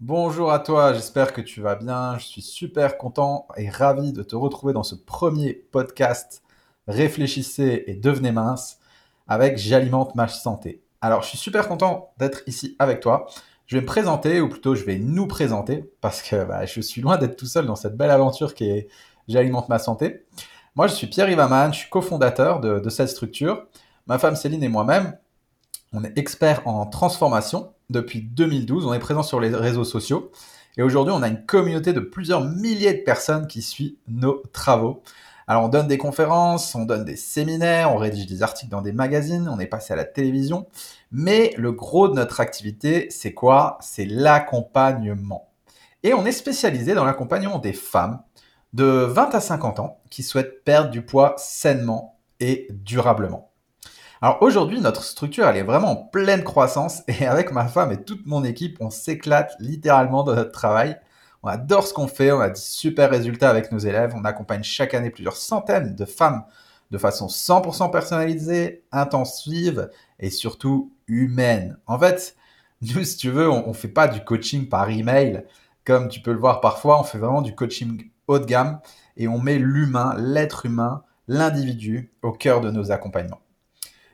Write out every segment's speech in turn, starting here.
Bonjour à toi, j'espère que tu vas bien. Je suis super content et ravi de te retrouver dans ce premier podcast Réfléchissez et devenez mince avec J'alimente ma santé. Alors, je suis super content d'être ici avec toi. Je vais me présenter, ou plutôt je vais nous présenter, parce que bah, je suis loin d'être tout seul dans cette belle aventure qui est J'alimente ma santé. Moi, je suis Pierre Ivaman, je suis cofondateur de, de cette structure. Ma femme Céline et moi-même, on est expert en transformation depuis 2012. On est présent sur les réseaux sociaux. Et aujourd'hui, on a une communauté de plusieurs milliers de personnes qui suivent nos travaux. Alors, on donne des conférences, on donne des séminaires, on rédige des articles dans des magazines, on est passé à la télévision. Mais le gros de notre activité, c'est quoi? C'est l'accompagnement. Et on est spécialisé dans l'accompagnement des femmes de 20 à 50 ans qui souhaitent perdre du poids sainement et durablement. Alors aujourd'hui, notre structure, elle est vraiment en pleine croissance et avec ma femme et toute mon équipe, on s'éclate littéralement dans notre travail. On adore ce qu'on fait, on a des super résultats avec nos élèves, on accompagne chaque année plusieurs centaines de femmes de façon 100% personnalisée, intensive et surtout humaine. En fait, nous, si tu veux, on ne fait pas du coaching par email comme tu peux le voir parfois, on fait vraiment du coaching haut de gamme et on met l'humain, l'être humain, l'individu au cœur de nos accompagnements.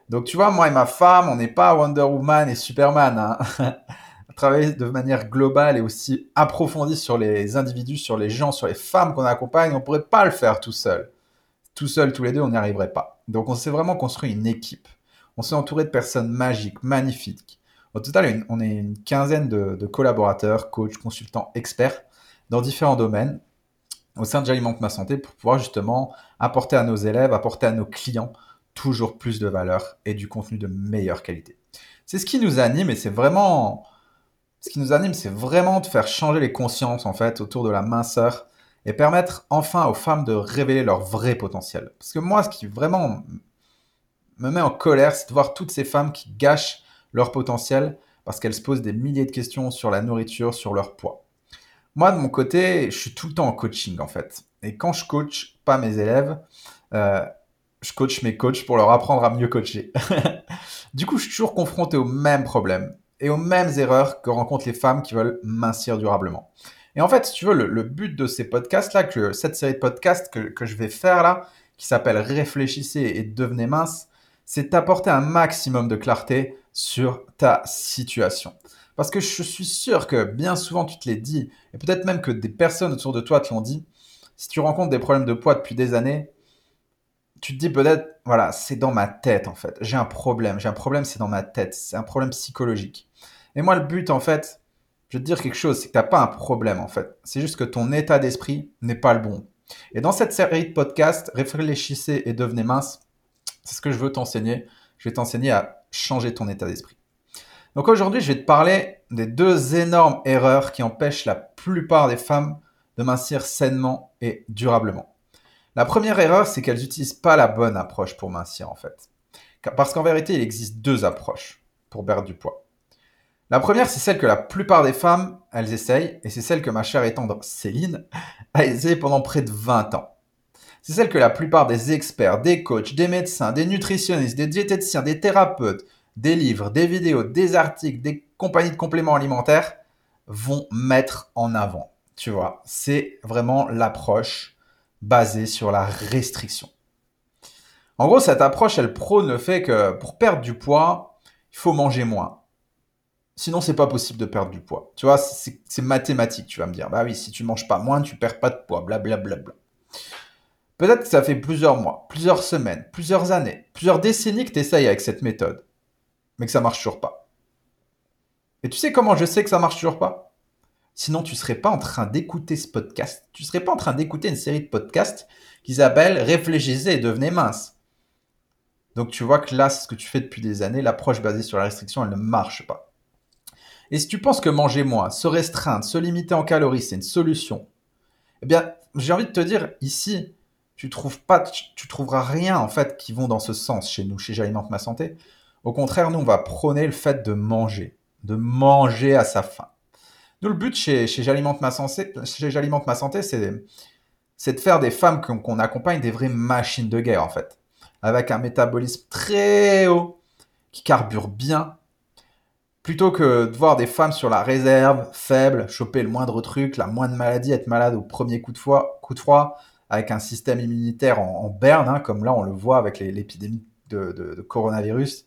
Donc, tu vois, moi et ma femme, on n'est pas Wonder Woman et Superman. Hein. Travailler de manière globale et aussi approfondie sur les individus, sur les gens, sur les femmes qu'on accompagne, on ne pourrait pas le faire tout seul. Tout seul, tous les deux, on n'y arriverait pas. Donc, on s'est vraiment construit une équipe. On s'est entouré de personnes magiques, magnifiques. Au total, on est une quinzaine de, de collaborateurs, coachs, consultants, experts dans différents domaines au sein de J'alimente ma santé pour pouvoir justement apporter à nos élèves, apporter à nos clients toujours plus de valeur et du contenu de meilleure qualité. C'est ce qui nous anime et c'est vraiment ce qui nous anime, c'est vraiment de faire changer les consciences en fait autour de la minceur et permettre enfin aux femmes de révéler leur vrai potentiel. Parce que moi, ce qui vraiment me met en colère, c'est de voir toutes ces femmes qui gâchent leur potentiel parce qu'elles se posent des milliers de questions sur la nourriture, sur leur poids. Moi, de mon côté, je suis tout le temps en coaching en fait. Et quand je coach pas mes élèves, euh, je coach mes coachs pour leur apprendre à mieux coacher. du coup, je suis toujours confronté aux mêmes problèmes et aux mêmes erreurs que rencontrent les femmes qui veulent mincir durablement. Et en fait, si tu veux, le, but de ces podcasts-là, que cette série de podcasts que, que je vais faire là, qui s'appelle Réfléchissez et devenez mince, c'est d'apporter un maximum de clarté sur ta situation. Parce que je suis sûr que bien souvent tu te l'es dit, et peut-être même que des personnes autour de toi te l'ont dit, si tu rencontres des problèmes de poids depuis des années, tu te dis peut-être, voilà, c'est dans ma tête en fait. J'ai un problème. J'ai un problème, c'est dans ma tête. C'est un problème psychologique. Et moi, le but en fait, je vais te dire quelque chose, c'est que tu n'as pas un problème en fait. C'est juste que ton état d'esprit n'est pas le bon. Et dans cette série de podcasts, réfléchissez et devenez mince, c'est ce que je veux t'enseigner. Je vais t'enseigner à changer ton état d'esprit. Donc aujourd'hui, je vais te parler des deux énormes erreurs qui empêchent la plupart des femmes de mincir sainement et durablement. La première erreur, c'est qu'elles n'utilisent pas la bonne approche pour mincir, en fait. Parce qu'en vérité, il existe deux approches pour perdre du poids. La première, c'est celle que la plupart des femmes, elles essayent, et c'est celle que ma chère et Céline a essayé pendant près de 20 ans. C'est celle que la plupart des experts, des coachs, des médecins, des nutritionnistes, des diététiciens, des thérapeutes, des livres, des vidéos, des articles, des compagnies de compléments alimentaires vont mettre en avant. Tu vois, c'est vraiment l'approche basée sur la restriction. En gros, cette approche, elle prône le fait que pour perdre du poids, il faut manger moins. Sinon, c'est pas possible de perdre du poids. Tu vois, c'est mathématique, tu vas me dire. Bah oui, si tu manges pas moins, tu perds pas de poids, blablabla. Peut-être que ça fait plusieurs mois, plusieurs semaines, plusieurs années, plusieurs décennies que tu essayes avec cette méthode, mais que ça marche toujours pas. Et tu sais comment je sais que ça marche toujours pas? Sinon, tu ne serais pas en train d'écouter ce podcast. Tu ne serais pas en train d'écouter une série de podcasts qui s'appelle Réfléchissez et devenez mince. Donc tu vois que là, ce que tu fais depuis des années. L'approche basée sur la restriction, elle ne marche pas. Et si tu penses que manger moins, se restreindre, se limiter en calories, c'est une solution, eh bien, j'ai envie de te dire, ici, tu trouves trouveras rien en fait qui vont dans ce sens chez nous, chez J'alimente ma santé. Au contraire, nous, on va prôner le fait de manger, de manger à sa faim. Le but chez, J'alimente ma santé, ma santé, c'est de faire des femmes qu'on accompagne des vraies machines de guerre, en fait. Avec un métabolisme très haut, qui carbure bien, Plutôt que de voir des femmes sur la réserve, faibles, choper le moindre truc, la moindre maladie, être malade au premier coup de, de froid avec un système immunitaire en, berne, hein, comme là on le voit avec l'épidémie de, coronavirus,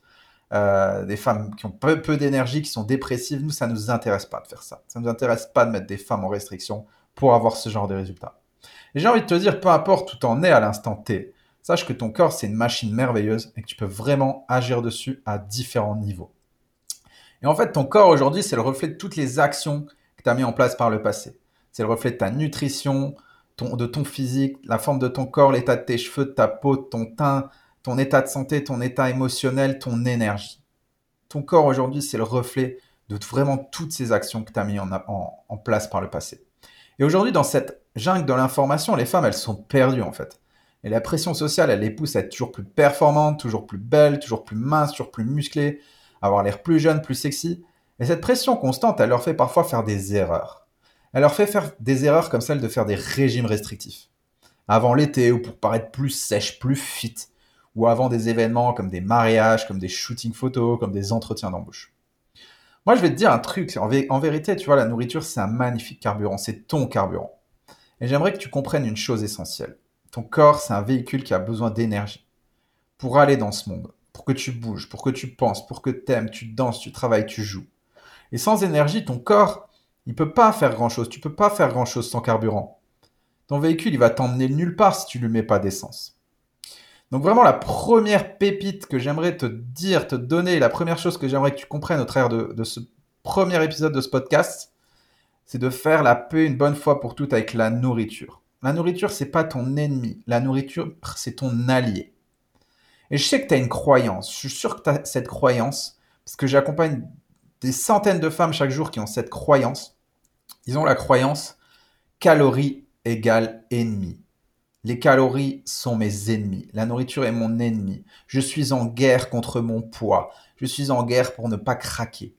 euh, des femmes qui ont peu, d'énergie, qui sont dépressives, nous, ça ne nous intéresse pas de faire ça. Ça ne nous intéresse pas de mettre des femmes en restriction pour avoir ce genre de résultats. Et j'ai envie de te dire, peu importe où tu en es à l'instant T, sache que ton corps, c'est une machine merveilleuse et que tu peux vraiment agir dessus à différents niveaux. Et en fait, ton corps aujourd'hui, c'est le reflet de toutes les actions que tu as mis en place par le passé. C'est le reflet de ta nutrition, de ton physique, la forme de ton corps, l'état de tes cheveux, de ta peau, de ton teint, ton état de santé, ton état émotionnel, ton énergie. Ton corps aujourd'hui, c'est le reflet de vraiment toutes ces actions que tu as mis en, en, place par le passé. Et aujourd'hui, dans cette jungle de l'information, les femmes, elles sont perdues en fait. Et la pression sociale, elle les pousse à être toujours plus performantes, toujours plus belles, toujours plus minces, toujours plus musclées, avoir l'air plus jeune, plus sexy. Et cette pression constante, elle leur fait parfois faire des erreurs. Elle leur fait faire des erreurs comme celle de faire des régimes restrictifs. Avant l'été ou pour paraître plus sèche, plus fit. Ou avant des événements comme des mariages, comme des shootings photos, comme des entretiens d'embauche. Moi, je vais te dire un truc. En, vérité, tu vois, la nourriture, c'est un magnifique carburant. C'est ton carburant. Et j'aimerais que tu comprennes une chose essentielle. Ton corps, c'est un véhicule qui a besoin d'énergie pour aller dans ce monde pour que tu bouges, pour que tu penses, pour que tu aimes, tu danses, tu travailles, tu joues. Et sans énergie, ton corps, il peut pas faire grand-chose. Tu peux pas faire grand-chose sans carburant. Ton véhicule, il va t'emmener nulle part si tu lui mets pas d'essence. Donc vraiment, la première pépite que j'aimerais te dire, te donner, la première chose que j'aimerais que tu comprennes au travers de, ce premier épisode de ce podcast, c'est de faire la paix une bonne fois pour toutes avec la nourriture. La nourriture, c'est pas ton ennemi. La nourriture, c'est ton allié. Et je sais que tu as une croyance. Je suis sûr que tu as cette croyance, parce que j'accompagne des centaines de femmes chaque jour qui ont cette croyance. Ils ont la croyance calories égale ennemi. Les calories sont mes ennemis. La nourriture est mon ennemi. Je suis en guerre contre mon poids. Je suis en guerre pour ne pas craquer.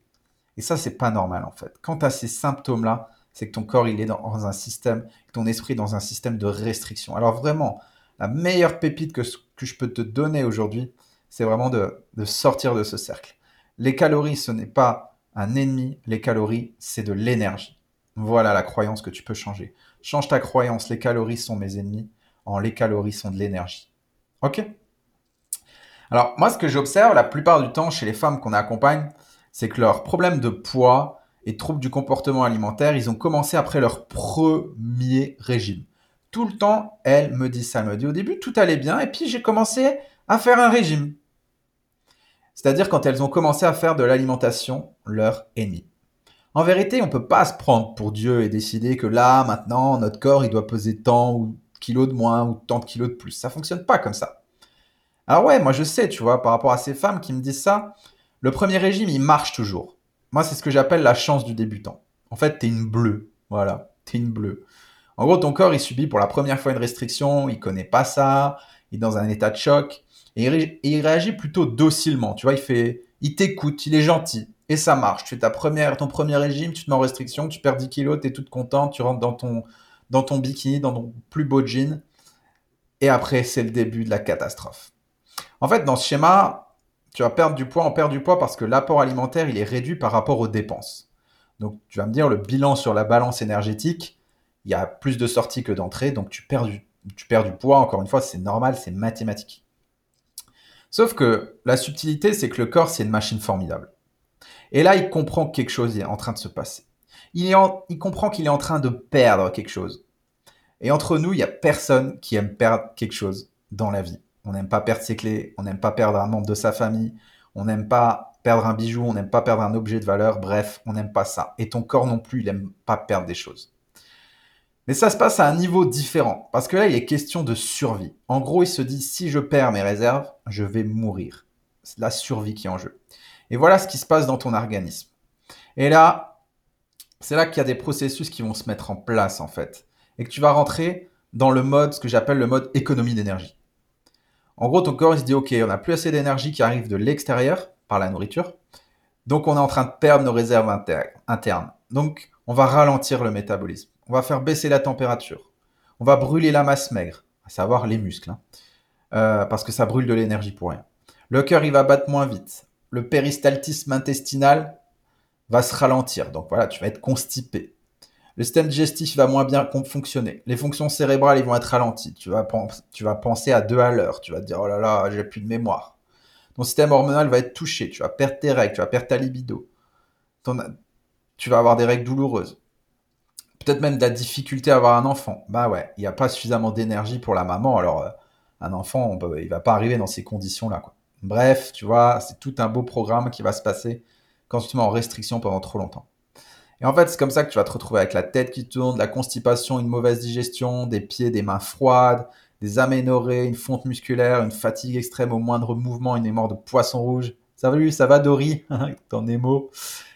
Et ça, c'est pas normal en fait. Quand tu as ces symptômes-là, c'est que ton corps, il est dans un système, ton esprit dans un système de restriction. Alors vraiment, la meilleure pépite que je peux te donner aujourd'hui, c'est vraiment de, sortir de ce cercle. Les calories, ce n'est pas un ennemi, les calories, c'est de l'énergie. Voilà la croyance que tu peux changer. Change ta croyance, les calories sont mes ennemis, en les calories sont de l'énergie. Ok Alors moi, ce que j'observe la plupart du temps chez les femmes qu'on accompagne, c'est que leurs problèmes de poids et troubles du comportement alimentaire, ils ont commencé après leur premier régime tout le temps, elle me dit ça. Elle me dit au début, tout allait bien, et puis j'ai commencé à faire un régime. C'est-à-dire quand elles ont commencé à faire de l'alimentation leur ennemi. En vérité, on ne peut pas se prendre pour Dieu et décider que là, maintenant, notre corps, il doit peser tant ou kilos de moins ou tant de kilos de plus. Ça fonctionne pas comme ça. Alors ouais, moi je sais, tu vois, par rapport à ces femmes qui me disent ça, le premier régime, il marche toujours. Moi, c'est ce que j'appelle la chance du débutant. En fait, t'es une bleue. Voilà, t'es une bleue. En gros, ton corps, il subit pour la première fois une restriction, il connaît pas ça, il est dans un état de choc, et il, réagit plutôt docilement. Tu vois, il fait, il t'écoute, il est gentil, et ça marche. Tu fais ta première, ton premier régime, tu te mets en restriction, tu perds 10 kilos, tu es toute contente, tu rentres dans ton, dans ton bikini, dans ton plus beau jean, et après, c'est le début de la catastrophe. En fait, dans ce schéma, tu vas perdre du poids, on perd du poids parce que l'apport alimentaire, il est réduit par rapport aux dépenses. Donc, tu vas me dire, le bilan sur la balance énergétique, il y a plus de sorties que d'entrées, donc tu perds, du, tu perds du poids, encore une fois, c'est normal, c'est mathématique. Sauf que la subtilité, c'est que le corps, c'est une machine formidable. Et là, il comprend que quelque chose est en train de se passer. Il, comprend qu'il est en train de perdre quelque chose. Et entre nous, il n'y a personne qui aime perdre quelque chose dans la vie. On n'aime pas perdre ses clés, on n'aime pas perdre un membre de sa famille, on n'aime pas perdre un bijou, on n'aime pas perdre un objet de valeur, bref, on n'aime pas ça. Et ton corps non plus, il n'aime pas perdre des choses. Mais ça se passe à un niveau différent, parce que là, il est question de survie. En gros, il se dit, si je perds mes réserves, je vais mourir. C'est la survie qui est en jeu. Et voilà ce qui se passe dans ton organisme. Et là, c'est là qu'il y a des processus qui vont se mettre en place, en fait. Et que tu vas rentrer dans le mode, ce que j'appelle le mode économie d'énergie. En gros, ton corps, il se dit, OK, on n'a plus assez d'énergie qui arrive de l'extérieur, par la nourriture. Donc, on est en train de perdre nos réserves internes. Donc, on va ralentir le métabolisme. On va faire baisser la température. On va brûler la masse maigre, à savoir les muscles, hein. euh, parce que ça brûle de l'énergie pour rien. Le cœur, il va battre moins vite. Le péristaltisme intestinal, va se ralentir. Donc voilà, tu vas être constipé. Le système digestif va moins bien fonctionner. Les fonctions cérébrales ils vont être ralenties. Tu vas, penser à deux à l'heure. Tu vas te dire, oh là là, j'ai plus de mémoire. Ton système hormonal va être touché. Tu vas perdre tes règles, tu vas perdre ta libido. tu vas avoir des règles douloureuses. Peut-être même de la difficulté à avoir un enfant. Bah ouais, il n'y a pas suffisamment d'énergie pour la maman. Alors, euh, un enfant, on il va pas arriver dans ces conditions-là. Bref, tu vois, c'est tout un beau programme qui va se passer quand tu te mets en restriction pendant trop longtemps. Et en fait, c'est comme ça que tu vas te retrouver avec la tête qui tourne, de la constipation, une mauvaise digestion, des pieds, des mains froides, des aménorrhées, une fonte musculaire, une fatigue extrême au moindre mouvement, une mémoire de poisson rouge. Ça va, lui, ça va, Dory? T'en émo.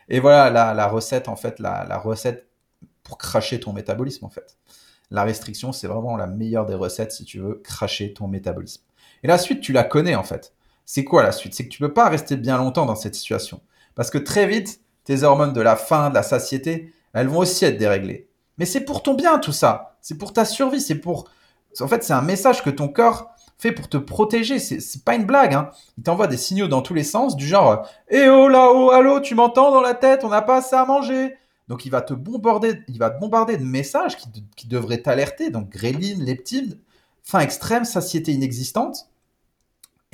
Et voilà la, recette, en fait, la, recette pour cracher ton métabolisme, en fait. La restriction, c'est vraiment la meilleure des recettes si tu veux cracher ton métabolisme. Et la suite, tu la connais, en fait. C'est quoi la suite? C'est que tu peux pas rester bien longtemps dans cette situation. Parce que très vite, tes hormones de la faim, de la satiété, elles vont aussi être déréglées. Mais c'est pour ton bien tout ça. C'est pour ta survie. C'est pour. En fait, c'est un message que ton corps fait pour te protéger. C'est pas une blague. Hein. Il t'envoie des signaux dans tous les sens, du genre Eh oh là-haut, allô, tu m'entends dans la tête On n'a pas assez à manger. Donc il va te bombarder, il va te bombarder de messages qui, devraient t'alerter. Donc gréline, leptine, faim extrême, satiété inexistante.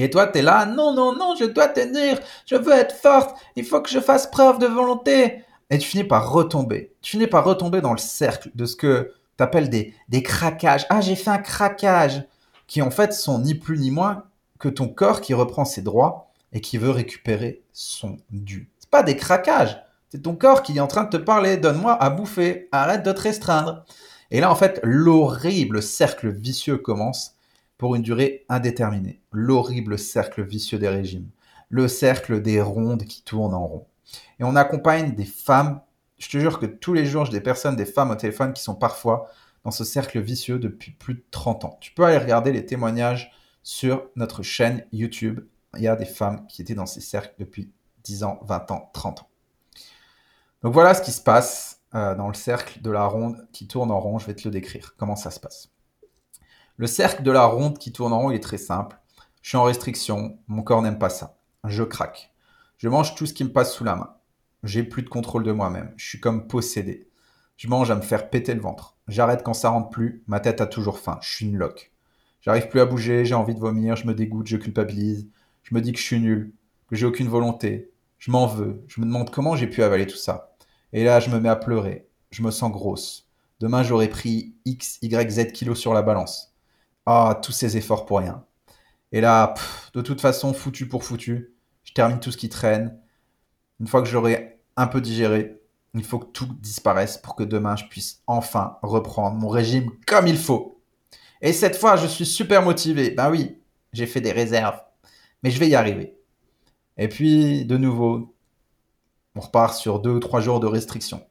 Et toi, tu es là, non, non, non, je dois tenir, je veux être forte, il faut que je fasse preuve de volonté. Et tu finis par retomber. Tu finis par retomber dans le cercle de ce que tu appelles des, des craquages. Ah, j'ai fait un craquage. Qui en fait sont ni plus ni moins que ton corps qui reprend ses droits et qui veut récupérer son dû. C'est pas des craquages. C'est ton corps qui est en train de te parler. Donne-moi à bouffer. Arrête de te restreindre. Et là, en fait, l'horrible cercle vicieux commence pour une durée indéterminée. L'horrible cercle vicieux des régimes. Le cercle des rondes qui tournent en rond. Et on accompagne des femmes. Je te jure que tous les jours, j'ai des personnes, des femmes au téléphone qui sont parfois dans ce cercle vicieux depuis plus de 30 ans. Tu peux aller regarder les témoignages sur notre chaîne YouTube. Il y a des femmes qui étaient dans ces cercles depuis 10 ans, 20 ans, 30 ans. Donc voilà ce qui se passe euh, dans le cercle de la ronde qui tourne en rond. Je vais te le décrire. Comment ça se passe le cercle de la ronde qui tourne en rond, est très simple. Je suis en restriction, mon corps n'aime pas ça. Je craque. Je mange tout ce qui me passe sous la main. J'ai plus de contrôle de moi-même. Je suis comme possédé. Je mange à me faire péter le ventre. J'arrête quand ça rentre plus. Ma tête a toujours faim. Je suis une loque. J'arrive plus à bouger. J'ai envie de vomir. Je me dégoûte. Je culpabilise. Je me dis que je suis nul. Que j'ai aucune volonté. Je m'en veux. Je me demande comment j'ai pu avaler tout ça. Et là, je me mets à pleurer. Je me sens grosse. Demain, j'aurais pris X, Y, Z kilos sur la balance. Ah, tous ces efforts pour rien. Et là, de toute façon, foutu pour foutu, je termine tout ce qui traîne. Une fois que j'aurai un peu digéré, il faut que tout disparaisse pour que demain je puisse enfin reprendre mon régime comme il faut. Et cette fois, je suis super motivé. Ben oui, j'ai fait des réserves, mais je vais y arriver. Et puis, de nouveau, on repart sur deux ou trois jours de restriction.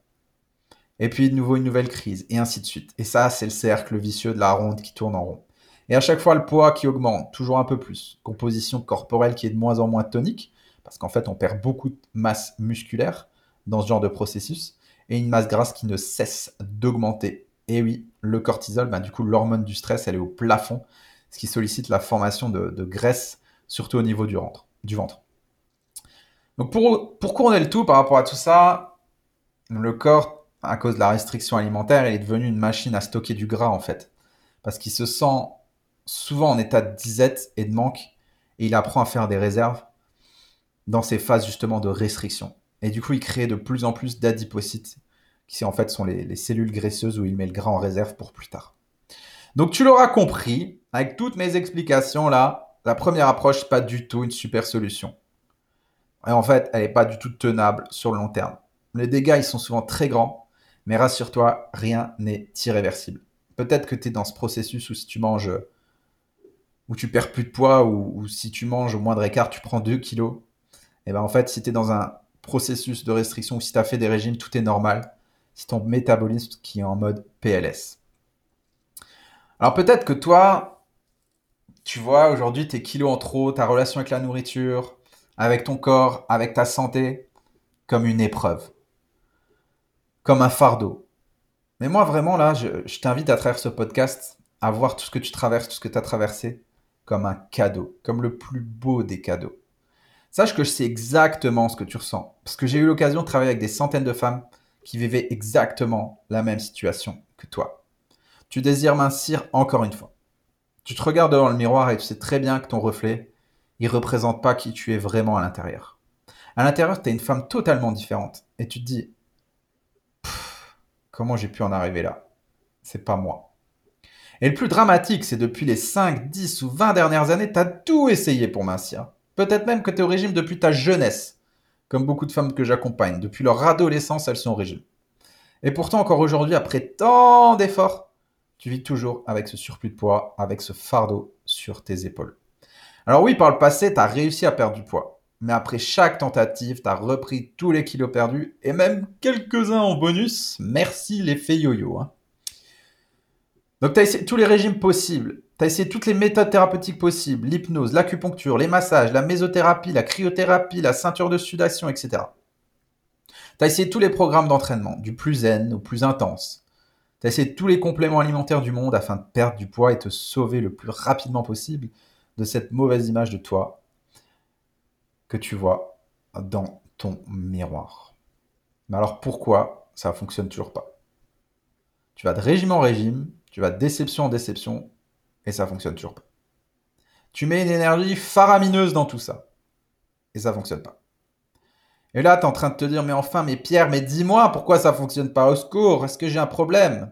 Et puis, de nouveau, une nouvelle crise, et ainsi de suite. Et ça, c'est le cercle vicieux de la ronde qui tourne en rond. Et à chaque fois, le poids qui augmente, toujours un peu plus. Composition corporelle qui est de moins en moins tonique, parce qu'en fait, on perd beaucoup de masse musculaire dans ce genre de processus, et une masse grasse qui ne cesse d'augmenter. Et oui, le cortisol, bah, du coup, l'hormone du stress, elle est au plafond, ce qui sollicite la formation de, graisse, surtout au niveau du ventre. Du ventre. Donc pour, pour couronner le tout par rapport à tout ça, le corps, à cause de la restriction alimentaire, il est devenu une machine à stocker du gras en fait. Parce qu'il se sent souvent en état de disette et de manque, et il apprend à faire des réserves dans ces phases justement de restriction. Et du coup, il crée de plus en plus d'adipocytes, qui en fait sont les, cellules graisseuses où il met le gras en réserve pour plus tard. Donc tu l'auras compris, avec toutes mes explications là, la première approche, n'est pas du tout une super solution. Et en fait, elle n'est pas du tout tenable sur le long terme. Les dégâts, ils sont souvent très grands, mais rassure-toi, rien n'est irréversible. Peut-être que tu es dans ce processus où si tu manges où tu perds plus de poids, ou, si tu manges au moindre écart, tu prends 2 kilos, et ben en fait, si tu es dans un processus de restriction ou si tu as fait des régimes, tout est normal. C'est ton métabolisme qui est en mode PLS. Alors peut-être que toi, tu vois aujourd'hui tes kilos en trop, ta relation avec la nourriture, avec ton corps, avec ta santé, comme une épreuve, comme un fardeau. Mais moi vraiment là, je, je t'invite à travers ce podcast à voir tout ce que tu traverses, tout ce que tu as traversé, comme un cadeau, comme le plus beau des cadeaux. Sache que je sais exactement ce que tu ressens, parce que j'ai eu l'occasion de travailler avec des centaines de femmes qui vivaient exactement la même situation que toi. Tu désires mincir encore une fois. Tu te regardes devant le miroir et tu sais très bien que ton reflet, il représente pas qui tu es vraiment à l'intérieur. À l'intérieur, tu es une femme totalement différente. Et tu te dis, comment j'ai pu en arriver là? C'est pas moi. Et le plus dramatique, c'est depuis les 5, 10 ou 20 dernières années, tu as tout essayé pour mincir. Peut-être même que tu es au régime depuis ta jeunesse, comme beaucoup de femmes que j'accompagne. Depuis leur adolescence, elles sont au régime. Et pourtant, encore aujourd'hui, après tant d'efforts, tu vis toujours avec ce surplus de poids, avec ce fardeau sur tes épaules. Alors oui, par le passé, tu as réussi à perdre du poids. Mais après chaque tentative, tu as repris tous les kilos perdus et même quelques-uns en bonus. Merci l'effet yo-yo. Hein. Donc tu as essayé tous les régimes possibles. Tu as essayé toutes les méthodes thérapeutiques possibles. L'hypnose, l'acupuncture, les massages, la mésothérapie, la cryothérapie, la ceinture de sudation, etc. Tu as essayé tous les programmes d'entraînement, du plus zen au plus intense. Tu as essayé tous les compléments alimentaires du monde afin de perdre du poids et te sauver le plus rapidement possible de cette mauvaise image de toi que tu vois dans ton miroir. Mais alors pourquoi ça fonctionne toujours pas? Tu vas de régime en régime, tu vas de déception en déception, et ça fonctionne toujours pas. Tu mets une énergie faramineuse dans tout ça, et ça fonctionne pas. Et là, tu es en train de te dire, mais enfin, mais Pierre, mais dis-moi pourquoi ça fonctionne pas au secours Est-ce que j'ai un problème?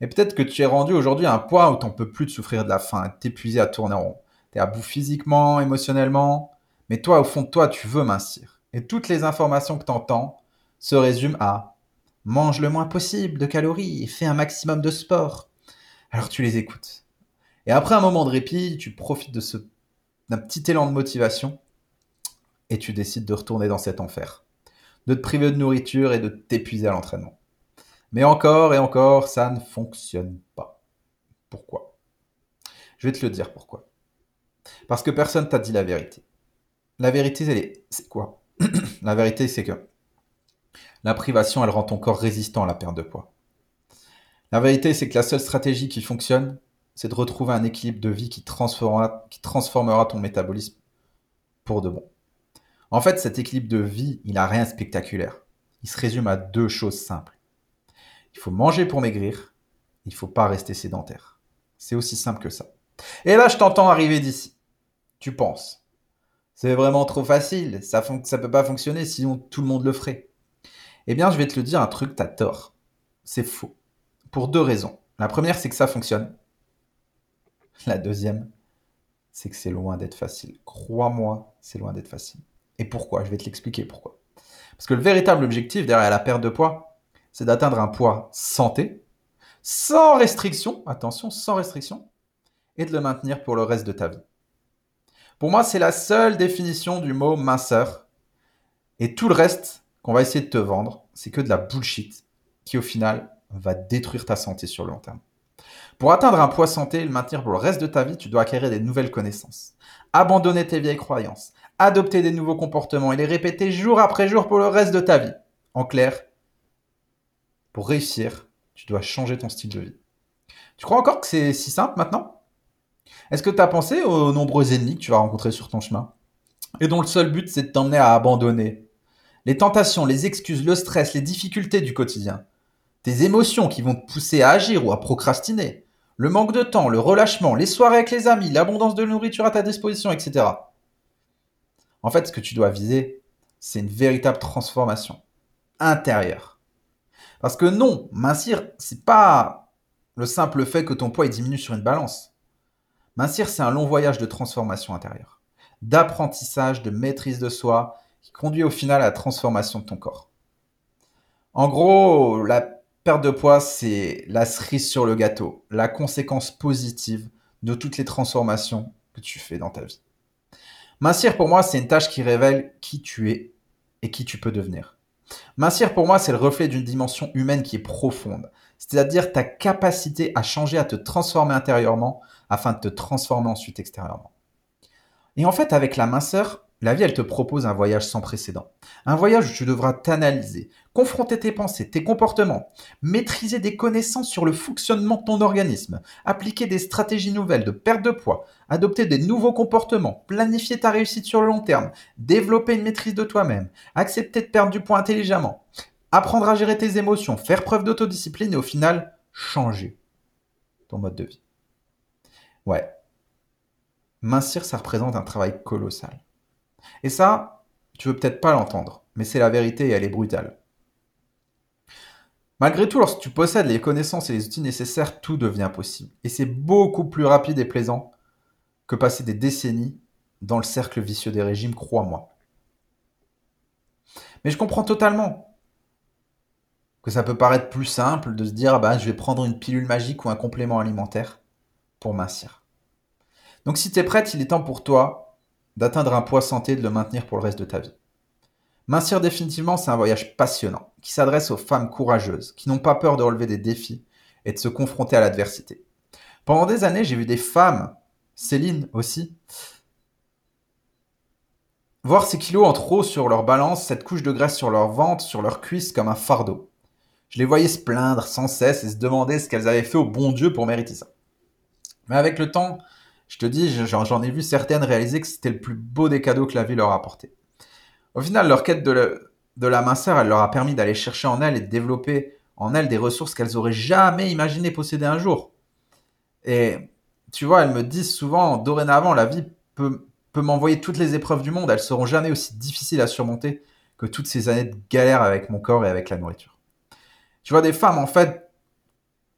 Et peut-être que tu es rendu aujourd'hui à un point où tu n'en peux plus de souffrir de la faim, t'épuiser à tourner en rond. Tu es à bout physiquement, émotionnellement, mais toi, au fond de toi, tu veux mincir. Et toutes les informations que tu entends se résument à mange le moins possible de calories fais un maximum de sport. Alors tu les écoutes. Et après un moment de répit, tu profites de ce d'un petit élan de motivation et tu décides de retourner dans cet enfer, de te priver de nourriture et de t'épuiser à l'entraînement. Mais encore et encore, ça ne fonctionne pas. Pourquoi? Je vais te le dire pourquoi. Parce que personne t'a dit la vérité. La vérité, c'est quoi? La vérité, c'est que la privation, elle rend ton corps résistant à la perte de poids. La vérité, c'est que la seule stratégie qui fonctionne, c'est de retrouver un équilibre de vie qui transformera, ton métabolisme pour de bon. En fait, cet équilibre de vie, il n'a rien de spectaculaire. Il se résume à deux choses simples. Il faut manger pour maigrir, il ne faut pas rester sédentaire. C'est aussi simple que ça. Et là, je t'entends arriver d'ici. Tu penses. C'est vraiment trop facile, ça ne peut pas fonctionner sinon tout le monde le ferait. Eh bien, je vais te le dire un truc, t'as tort. C'est faux. Pour deux raisons. La première, c'est que ça fonctionne. La deuxième, c'est que c'est loin d'être facile. Crois-moi, c'est loin d'être facile. Et pourquoi? Je vais te l'expliquer pourquoi. Parce que le véritable objectif derrière la perte de poids, c'est d'atteindre un poids santé, sans restriction, attention, sans restriction, et de le maintenir pour le reste de ta vie. Pour moi, c'est la seule définition du mot minceur. Et tout le reste, qu'on va essayer de te vendre, c'est que de la bullshit qui au final va détruire ta santé sur le long terme. Pour atteindre un poids santé et le maintenir pour le reste de ta vie, tu dois acquérir des nouvelles connaissances, abandonner tes vieilles croyances, adopter des nouveaux comportements et les répéter jour après jour pour le reste de ta vie. En clair, pour réussir, tu dois changer ton style de vie. Tu crois encore que c'est si simple maintenant? Est-ce que tu as pensé aux nombreux ennemis que tu vas rencontrer sur ton chemin? Et dont le seul but c'est de t'emmener à abandonner, les tentations, les excuses, le stress, les difficultés du quotidien, tes émotions qui vont te pousser à agir ou à procrastiner, le manque de temps, le relâchement, les soirées avec les amis, l'abondance de nourriture à ta disposition, etc. En fait, ce que tu dois viser, c'est une véritable transformation intérieure. Parce que non, mincir, c'est pas le simple fait que ton poids diminue sur une balance. Mincir, c'est un long voyage de transformation intérieure, d'apprentissage, de maîtrise de soi, qui conduit au final à la transformation de ton corps. En gros, la perte de poids, c'est la cerise sur le gâteau, la conséquence positive de toutes les transformations que tu fais dans ta vie. Mincir, pour moi, c'est une tâche qui révèle qui tu es et qui tu peux devenir. Mincir, pour moi, c'est le reflet d'une dimension humaine qui est profonde, c'est-à-dire ta capacité à changer, à te transformer intérieurement afin de te transformer ensuite extérieurement. Et en fait, avec la minceur, la vie, elle te propose un voyage sans précédent. Un voyage où tu devras t'analyser, confronter tes pensées, tes comportements, maîtriser des connaissances sur le fonctionnement de ton organisme, appliquer des stratégies nouvelles de perte de poids, adopter des nouveaux comportements, planifier ta réussite sur le long terme, développer une maîtrise de toi-même, accepter de perdre du poids intelligemment, apprendre à gérer tes émotions, faire preuve d'autodiscipline et au final, changer ton mode de vie. Ouais. Mincir, ça représente un travail colossal. Et ça, tu veux peut-être pas l'entendre, mais c'est la vérité et elle est brutale. Malgré tout, lorsque tu possèdes les connaissances et les outils nécessaires, tout devient possible. Et c'est beaucoup plus rapide et plaisant que passer des décennies dans le cercle vicieux des régimes, crois-moi. Mais je comprends totalement que ça peut paraître plus simple de se dire bah, je vais prendre une pilule magique ou un complément alimentaire pour mincir. Donc si tu es prête, il est temps pour toi d'atteindre un poids santé et de le maintenir pour le reste de ta vie. Mincir définitivement, c'est un voyage passionnant qui s'adresse aux femmes courageuses, qui n'ont pas peur de relever des défis et de se confronter à l'adversité. Pendant des années, j'ai vu des femmes, Céline aussi, voir ces kilos en trop sur leur balance, cette couche de graisse sur leur ventre, sur leurs cuisses comme un fardeau. Je les voyais se plaindre sans cesse et se demander ce qu'elles avaient fait au bon Dieu pour mériter ça. Mais avec le temps, je te dis, j'en ai vu certaines réaliser que c'était le plus beau des cadeaux que la vie leur a apporté. Au final, leur quête de, la minceur, elle leur a permis d'aller chercher en elles et de développer en elles des ressources qu'elles auraient jamais imaginé posséder un jour. Et tu vois, elles me disent souvent, dorénavant, la vie peut, peut m'envoyer toutes les épreuves du monde, elles seront jamais aussi difficiles à surmonter que toutes ces années de galère avec mon corps et avec la nourriture. Tu vois, des femmes, en fait,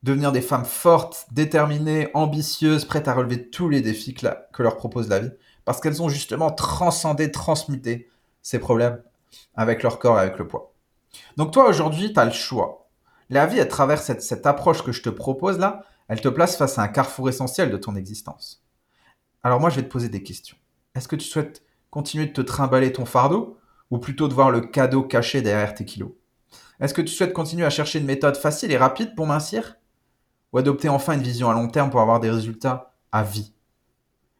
devenir des femmes fortes, déterminées, ambitieuses, prêtes à relever tous les défis que, leur propose la vie, parce qu'elles ont justement transcendé, transmuté ces problèmes avec leur corps et avec le poids. Donc toi, aujourd'hui, tu as le choix. La vie, à travers cette, cette approche que je te propose là, elle te place face à un carrefour essentiel de ton existence. Alors moi, je vais te poser des questions. Est-ce que tu souhaites continuer de te trimballer ton fardeau ou plutôt de voir le cadeau caché derrière tes kilos? Est-ce que tu souhaites continuer à chercher une méthode facile et rapide pour mincir? Ou adopter enfin une vision à long terme pour avoir des résultats à vie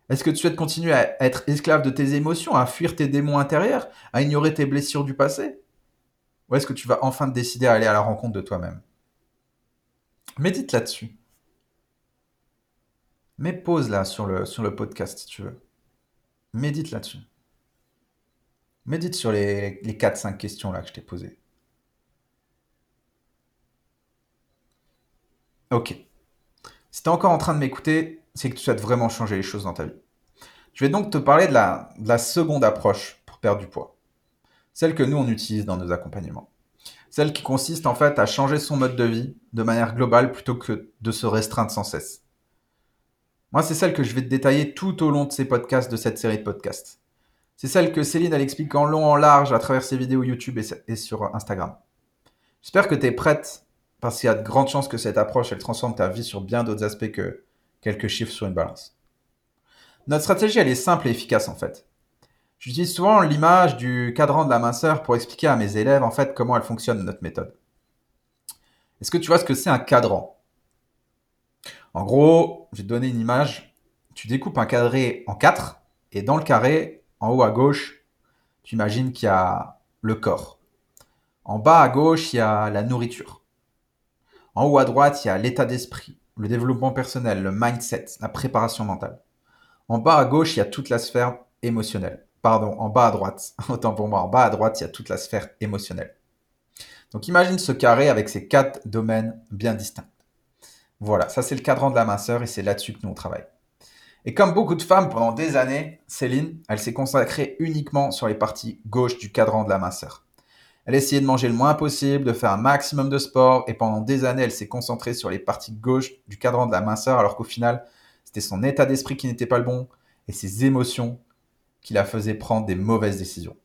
Est-ce que tu souhaites continuer à être esclave de tes émotions, à fuir tes démons intérieurs, à ignorer tes blessures du passé? Ou est-ce que tu vas enfin te décider à aller à la rencontre de toi-même? Médite là-dessus. Mets pause là sur le, sur le podcast si tu veux. Médite là-dessus. Médite sur les, les 4-5 questions là que je t'ai posées. Ok. Si tu es encore en train de m'écouter, c'est que tu souhaites vraiment changer les choses dans ta vie. Je vais donc te parler de la, de la seconde approche pour perdre du poids. Celle que nous, on utilise dans nos accompagnements. Celle qui consiste en fait à changer son mode de vie de manière globale plutôt que de se restreindre sans cesse. Moi, c'est celle que je vais te détailler tout au long de ces podcasts, de cette série de podcasts. C'est celle que Céline, elle explique en long, en large à travers ses vidéos YouTube et sur Instagram. J'espère que tu es prête parce qu'il y a de grandes chances que cette approche, elle transforme ta vie sur bien d'autres aspects que quelques chiffres sur une balance. Notre stratégie, elle est simple et efficace en fait. J'utilise souvent l'image du cadran de la minceur pour expliquer à mes élèves en fait comment elle fonctionne notre méthode. Est-ce que tu vois ce que c'est un cadran? En gros, je vais te donner une image. Tu découpes un carré en quatre et dans le carré, en haut à gauche, tu imagines qu'il y a le corps. En bas à gauche, il y a la nourriture. En haut à droite, il y a l'état d'esprit, le développement personnel, le mindset, la préparation mentale. En bas à gauche, il y a toute la sphère émotionnelle. Pardon, en bas à droite, autant pour moi, en bas à droite, il y a toute la sphère émotionnelle. Donc imagine ce carré avec ces quatre domaines bien distincts. Voilà, ça c'est le cadran de la minceur et c'est là-dessus que nous on travaille. Et comme beaucoup de femmes pendant des années, Céline, elle s'est consacrée uniquement sur les parties gauche du cadran de la minceur. Elle essayait de manger le moins possible, de faire un maximum de sport, et pendant des années, elle s'est concentrée sur les parties gauche du cadran de la minceur, alors qu'au final, c'était son état d'esprit qui n'était pas le bon, et ses émotions qui la faisaient prendre des mauvaises décisions.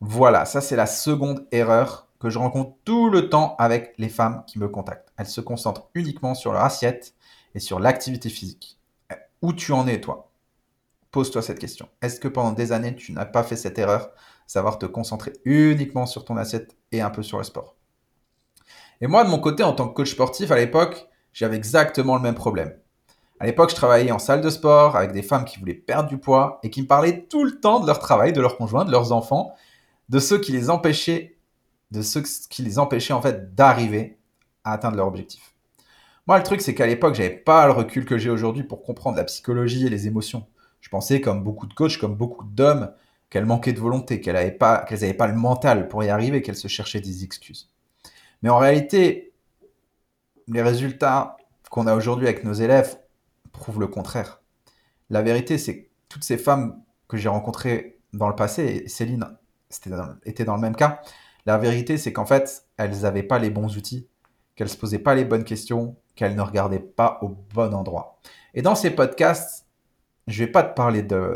Voilà, ça c'est la seconde erreur que je rencontre tout le temps avec les femmes qui me contactent. Elles se concentrent uniquement sur leur assiette et sur l'activité physique. Où tu en es, toi? Pose-toi cette question. Est-ce que pendant des années, tu n'as pas fait cette erreur savoir te concentrer uniquement sur ton assiette et un peu sur le sport. Et moi, de mon côté, en tant que coach sportif, à l'époque, j'avais exactement le même problème. À l'époque, je travaillais en salle de sport avec des femmes qui voulaient perdre du poids et qui me parlaient tout le temps de leur travail, de leurs conjoints, de leurs enfants, de ceux qui les empêchaient, de ceux qui les empêchaient en fait d'arriver à atteindre leur objectif. Moi, le truc, c'est qu'à l'époque, j'avais pas le recul que j'ai aujourd'hui pour comprendre la psychologie et les émotions. Je pensais, comme beaucoup de coachs, comme beaucoup d'hommes, qu'elles manquaient de volonté, qu'elles n'avaient pas, qu'elles pas le mental pour y arriver, qu'elles se cherchaient des excuses. Mais en réalité, les résultats qu'on a aujourd'hui avec nos élèves prouvent le contraire. La vérité, c'est que toutes ces femmes que j'ai rencontrées dans le passé, et Céline était dans, le même cas, la vérité, c'est qu'en fait, elles n'avaient pas les bons outils, qu'elles se posaient pas les bonnes questions, qu'elles ne regardaient pas au bon endroit. Et dans ces podcasts, je vais pas te parler de,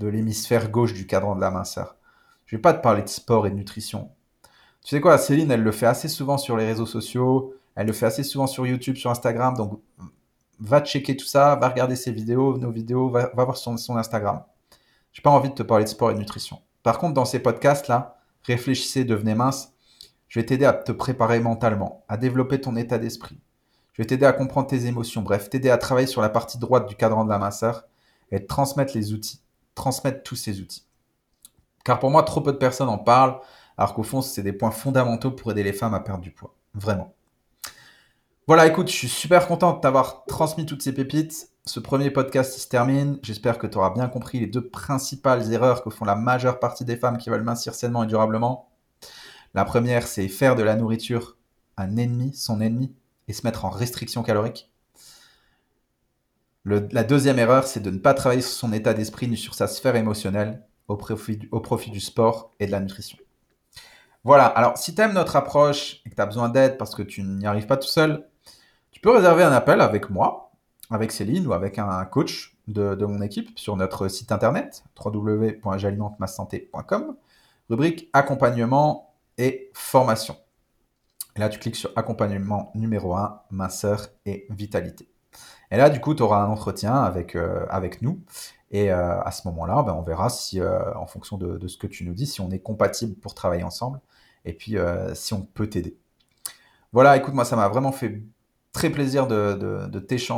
l'hémisphère gauche du cadran de la minceur. Je vais pas te parler de sport et de nutrition. Tu sais quoi, Céline, elle le fait assez souvent sur les réseaux sociaux, elle le fait assez souvent sur YouTube, sur Instagram. Donc, va checker tout ça, va regarder ses vidéos, nos vidéos, va, voir son, son Instagram. J'ai pas envie de te parler de sport et de nutrition. Par contre, dans ces podcasts-là, réfléchissez, devenez mince. Je vais t'aider à te préparer mentalement, à développer ton état d'esprit. Je vais t'aider à comprendre tes émotions. Bref, t'aider à travailler sur la partie droite du cadran de la minceur et transmettre les outils, transmettre tous ces outils. Car pour moi, trop peu de personnes en parlent, alors qu'au fond, c'est des points fondamentaux pour aider les femmes à perdre du poids. Vraiment. Voilà, écoute, je suis super content de t'avoir transmis toutes ces pépites. Ce premier podcast se termine. J'espère que tu auras bien compris les deux principales erreurs que font la majeure partie des femmes qui veulent mincir sainement et durablement. La première, c'est faire de la nourriture un ennemi, son ennemi, et se mettre en restriction calorique. la deuxième erreur, c'est de ne pas travailler sur son état d'esprit ni sur sa sphère émotionnelle au profit, du sport et de la nutrition. Voilà, alors si tu aimes notre approche et que tu as besoin d'aide parce que tu n'y arrives pas tout seul, tu peux réserver un appel avec moi, avec Céline ou avec un coach de, mon équipe sur notre site internet www.jalimentemassanté.com, rubrique accompagnement et formation. Et là, tu cliques sur accompagnement numéro 1, minceur et vitalité. Et là, du coup, tu auras un entretien avec, euh, nous. Et euh, à ce moment-là, ben, on verra si, euh, en fonction de, de, ce que tu nous dis, si on est compatible pour travailler ensemble et puis si on peut t'aider. Voilà, écoute, moi, ça m'a vraiment fait très plaisir de,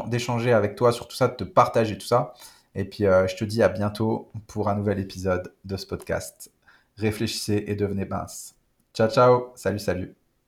d'échanger avec toi sur tout ça, de te partager tout ça. Et puis, je te dis à bientôt pour un nouvel épisode de ce podcast. Réfléchissez et devenez mince. Ciao, ciao. Salut, salut.